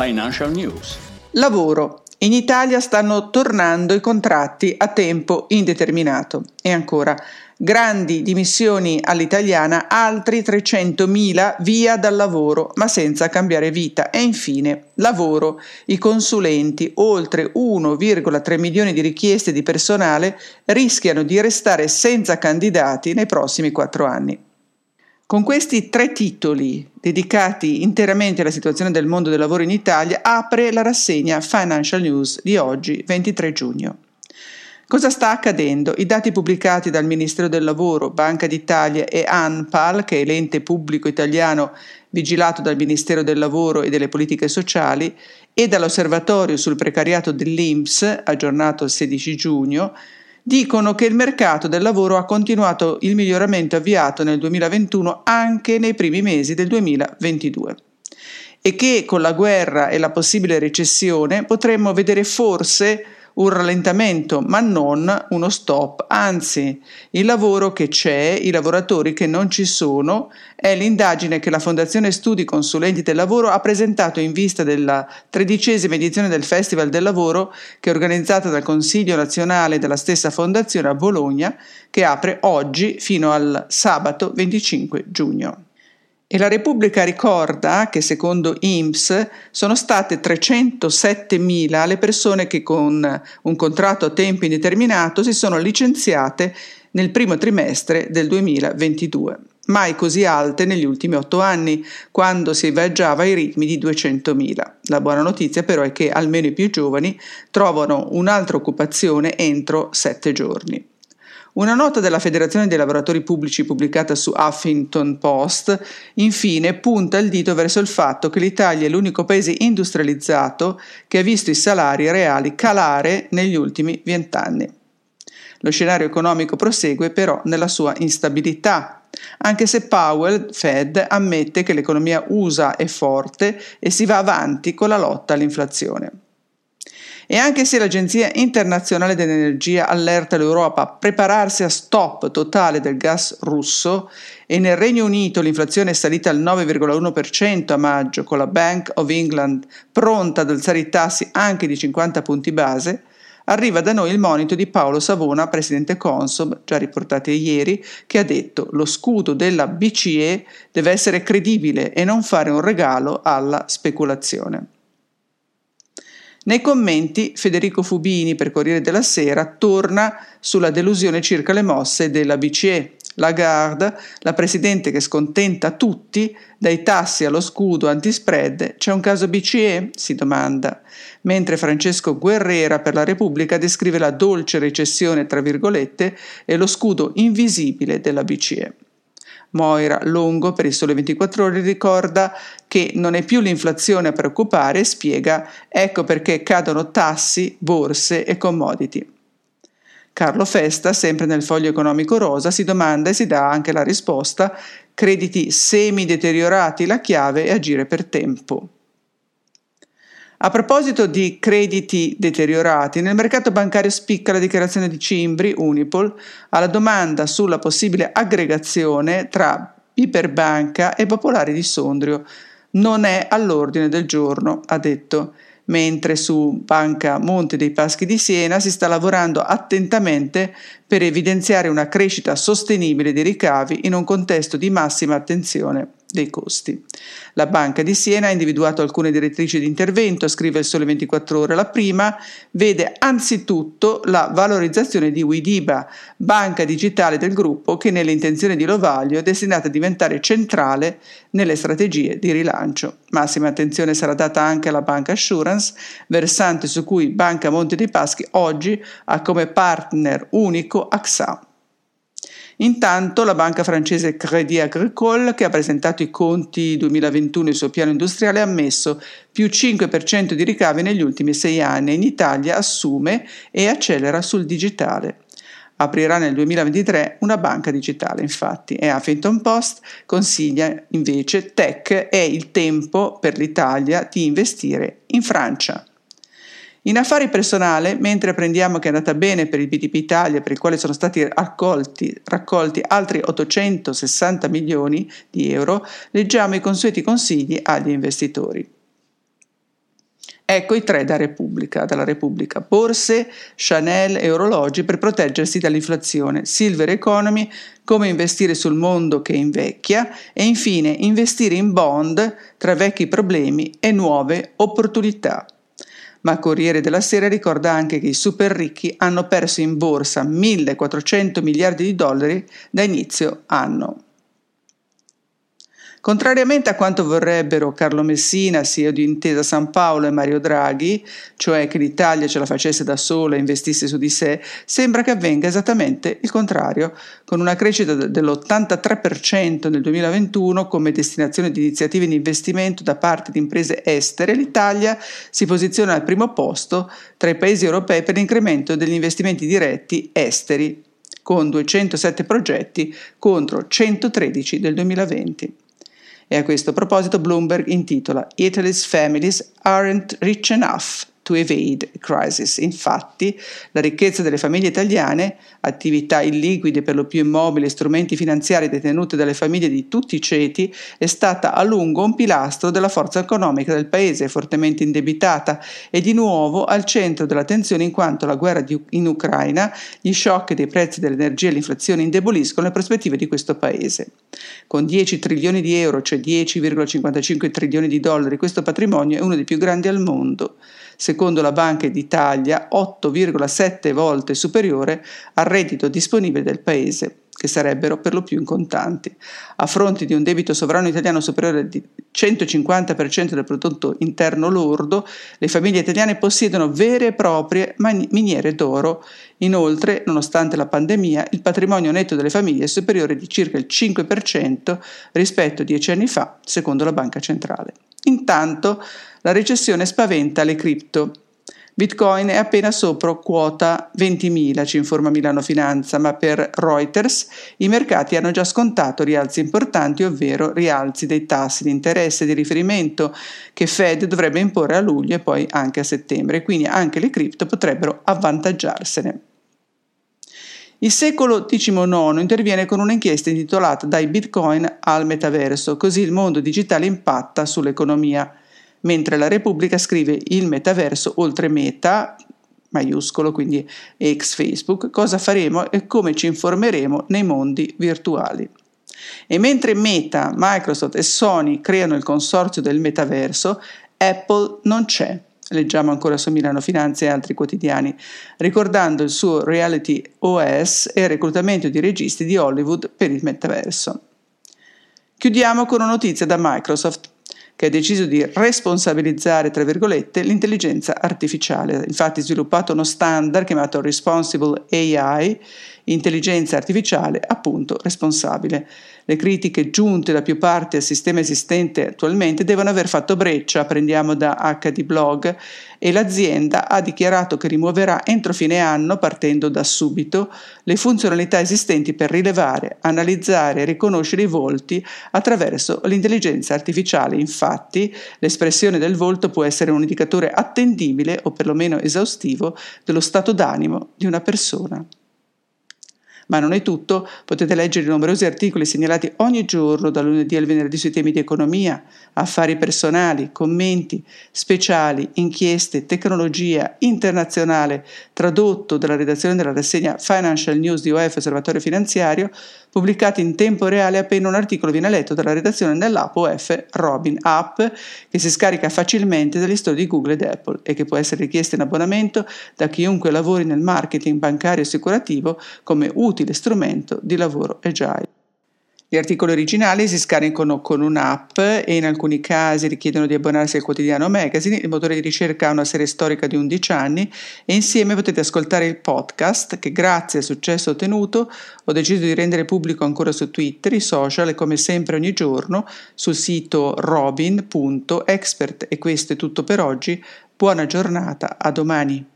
Financial News. Lavoro. In Italia stanno tornando i contratti a tempo indeterminato. E ancora, grandi dimissioni all'italiana, altri 300.000 via dal lavoro, ma senza cambiare vita. E infine, lavoro, i consulenti, oltre 1,3 milioni di richieste di personale, rischiano di restare senza candidati nei prossimi quattro anni. Con questi tre titoli dedicati interamente alla situazione del mondo del lavoro in Italia apre la rassegna Financial News di oggi, 23 giugno. Cosa sta accadendo? I dati pubblicati dal Ministero del Lavoro, Banca d'Italia e ANPAL, che è l'ente pubblico italiano vigilato dal Ministero del Lavoro e delle Politiche Sociali, e dall'Osservatorio sul precariato dell'INPS, aggiornato il 16 giugno, dicono che il mercato del lavoro ha continuato il miglioramento avviato nel 2021 anche nei primi mesi del 2022 e che con la guerra e la possibile recessione potremmo vedere forse un rallentamento, ma non uno stop, anzi il lavoro che c'è, i lavoratori che non ci sono, è l'indagine che la Fondazione Studi Consulenti del Lavoro ha presentato in vista della tredicesima edizione del Festival del Lavoro che è organizzata dal Consiglio nazionale della stessa Fondazione a Bologna, che apre oggi fino al sabato 25 giugno. E la Repubblica ricorda che secondo INPS sono state 307.000 le persone che con un contratto a tempo indeterminato si sono licenziate nel primo trimestre del 2022, mai così alte negli ultimi otto anni, quando si viaggiava ai ritmi di 200.000. La buona notizia però è che almeno i più giovani trovano un'altra occupazione entro sette giorni. Una nota della Federazione dei lavoratori pubblici pubblicata su Huffington Post, infine, punta il dito verso il fatto che l'Italia è l'unico paese industrializzato che ha visto i salari reali calare negli ultimi vent'anni. Lo scenario economico prosegue però nella sua instabilità, anche se Powell, Fed, ammette che l'economia USA è forte e si va avanti con la lotta all'inflazione. E anche se l'Agenzia internazionale dell'energia allerta l'Europa a prepararsi a stop totale del gas russo e nel Regno Unito l'inflazione è salita al 9,1% a maggio con la Bank of England pronta ad alzare i tassi anche di 50 punti base, arriva da noi il monito di Paolo Savona, presidente Consob, già riportato ieri, che ha detto lo scudo della BCE deve essere credibile e non fare un regalo alla speculazione. Nei commenti Federico Fubini per Corriere della Sera torna sulla delusione circa le mosse della BCE. Lagarde, la presidente che scontenta tutti, dai tassi allo scudo antispread, c'è un caso BCE? si domanda, mentre Francesco Guerrera per la Repubblica descrive la dolce recessione, tra virgolette, e lo scudo invisibile della BCE. Moira Longo per il Sole 24 Ore ricorda che non è più l'inflazione a preoccupare e spiega ecco perché cadono tassi, borse e commodity. Carlo Festa, sempre nel foglio economico rosa, si domanda e si dà anche la risposta crediti semi deteriorati la chiave è agire per tempo. A proposito di crediti deteriorati, nel mercato bancario spicca la dichiarazione di Cimbri, Unipol, alla domanda sulla possibile aggregazione tra Iperbanca e Popolari di Sondrio. Non è all'ordine del giorno, ha detto, mentre su Banca Monte dei Paschi di Siena si sta lavorando attentamente per evidenziare una crescita sostenibile dei ricavi in un contesto di massima attenzione dei costi. La Banca di Siena ha individuato alcune direttrici di intervento, scrive il Sole 24 ore. La prima vede anzitutto la valorizzazione di Widiba, banca digitale del gruppo che nelle intenzioni di Lovaglio è destinata a diventare centrale nelle strategie di rilancio. Massima attenzione sarà data anche alla Banca Assurance, versante su cui Banca Monte dei Paschi oggi ha come partner unico AXA. Intanto la banca francese Crédit Agricole, che ha presentato i conti 2021 e il suo piano industriale, ha ammesso più 5% di ricavi negli ultimi sei anni. In Italia assume e accelera sul digitale. Aprirà nel 2023 una banca digitale, infatti, e Huffington Post consiglia invece tech è il tempo per l'Italia di investire in Francia. In affari personale, mentre apprendiamo che è andata bene per il BTP Italia, per il quale sono stati raccolti, raccolti altri 860 milioni di euro, leggiamo i consueti consigli agli investitori. Ecco i tre da Repubblica, dalla Repubblica. Borse, Chanel e orologi per proteggersi dall'inflazione. Silver Economy, come investire sul mondo che invecchia. E infine investire in bond tra vecchi problemi e nuove opportunità. Ma Corriere della Sera ricorda anche che i super ricchi hanno perso in borsa 1400 miliardi di dollari da inizio anno. Contrariamente a quanto vorrebbero Carlo Messina, CEO di Intesa San Paolo e Mario Draghi, cioè che l'Italia ce la facesse da sola e investisse su di sé, sembra che avvenga esattamente il contrario, con una crescita dell'83% nel 2021 come destinazione di iniziative di investimento da parte di imprese estere, l'Italia si posiziona al primo posto tra i paesi europei per l'incremento degli investimenti diretti esteri, con 207 progetti contro 113 del 2020. E a questo proposito Bloomberg intitola Italy's families aren't rich enough to evade crisis. Infatti, la ricchezza delle famiglie italiane, attività illiquide per lo più immobili e strumenti finanziari detenute dalle famiglie di tutti i ceti, è stata a lungo un pilastro della forza economica del paese, fortemente indebitata e di nuovo al centro dell'attenzione in quanto la guerra di, in Ucraina, gli shock dei prezzi dell'energia e l'inflazione indeboliscono le prospettive di questo paese. Con 10 trilioni di euro, cioè 10,55 trilioni di dollari, questo patrimonio è uno dei più grandi al mondo secondo la Banca d'Italia 8,7 volte superiore al reddito disponibile del Paese che sarebbero per lo più in contanti. A fronte di un debito sovrano italiano superiore al 150% del prodotto interno lordo, le famiglie italiane possiedono vere e proprie miniere d'oro. Inoltre, nonostante la pandemia, il patrimonio netto delle famiglie è superiore di circa il 5% rispetto a dieci anni fa, secondo la Banca Centrale. Intanto, la recessione spaventa le cripto. Bitcoin è appena sopra quota 20.000, ci informa Milano Finanza, ma per Reuters i mercati hanno già scontato rialzi importanti, ovvero rialzi dei tassi di interesse di riferimento che Fed dovrebbe imporre a luglio e poi anche a settembre, quindi anche le cripto potrebbero avvantaggiarsene. Il secolo XIX interviene con un'inchiesta intitolata Dai Bitcoin al metaverso, così il mondo digitale impatta sull'economia mentre la Repubblica scrive il metaverso oltre meta maiuscolo, quindi ex Facebook, cosa faremo e come ci informeremo nei mondi virtuali. E mentre Meta, Microsoft e Sony creano il consorzio del metaverso, Apple non c'è. Leggiamo ancora su Milano Finanze e altri quotidiani, ricordando il suo Reality OS e il reclutamento di registi di Hollywood per il metaverso. Chiudiamo con una notizia da Microsoft che ha deciso di responsabilizzare, tra virgolette, l'intelligenza artificiale. Infatti ha sviluppato uno standard chiamato Responsible AI, intelligenza artificiale appunto responsabile. Le critiche giunte da più parti al sistema esistente attualmente devono aver fatto breccia, prendiamo da HD Blog, e l'azienda ha dichiarato che rimuoverà entro fine anno, partendo da subito, le funzionalità esistenti per rilevare, analizzare e riconoscere i volti attraverso l'intelligenza artificiale. Infatti, l'espressione del volto può essere un indicatore attendibile o perlomeno esaustivo dello stato d'animo di una persona. Ma non è tutto, potete leggere i numerosi articoli segnalati ogni giorno dal lunedì al venerdì sui temi di economia, affari personali, commenti, speciali, inchieste, tecnologia, internazionale, tradotto dalla redazione della rassegna Financial News di OF Osservatorio Finanziario, pubblicati in tempo reale appena un articolo viene letto dalla redazione nell'app OF Robin App che si scarica facilmente dagli store di Google ed Apple e che può essere richiesta in abbonamento da chiunque lavori nel marketing bancario e assicurativo come utile strumento di lavoro agile. Gli articoli originali si scaricano con un'app e in alcuni casi richiedono di abbonarsi al quotidiano Magazine. Il motore di ricerca ha una serie storica di 11 anni e insieme potete ascoltare il podcast che grazie al successo ottenuto ho deciso di rendere pubblico ancora su Twitter, i social e come sempre ogni giorno sul sito robin.expert. E questo è tutto per oggi. Buona giornata, a domani.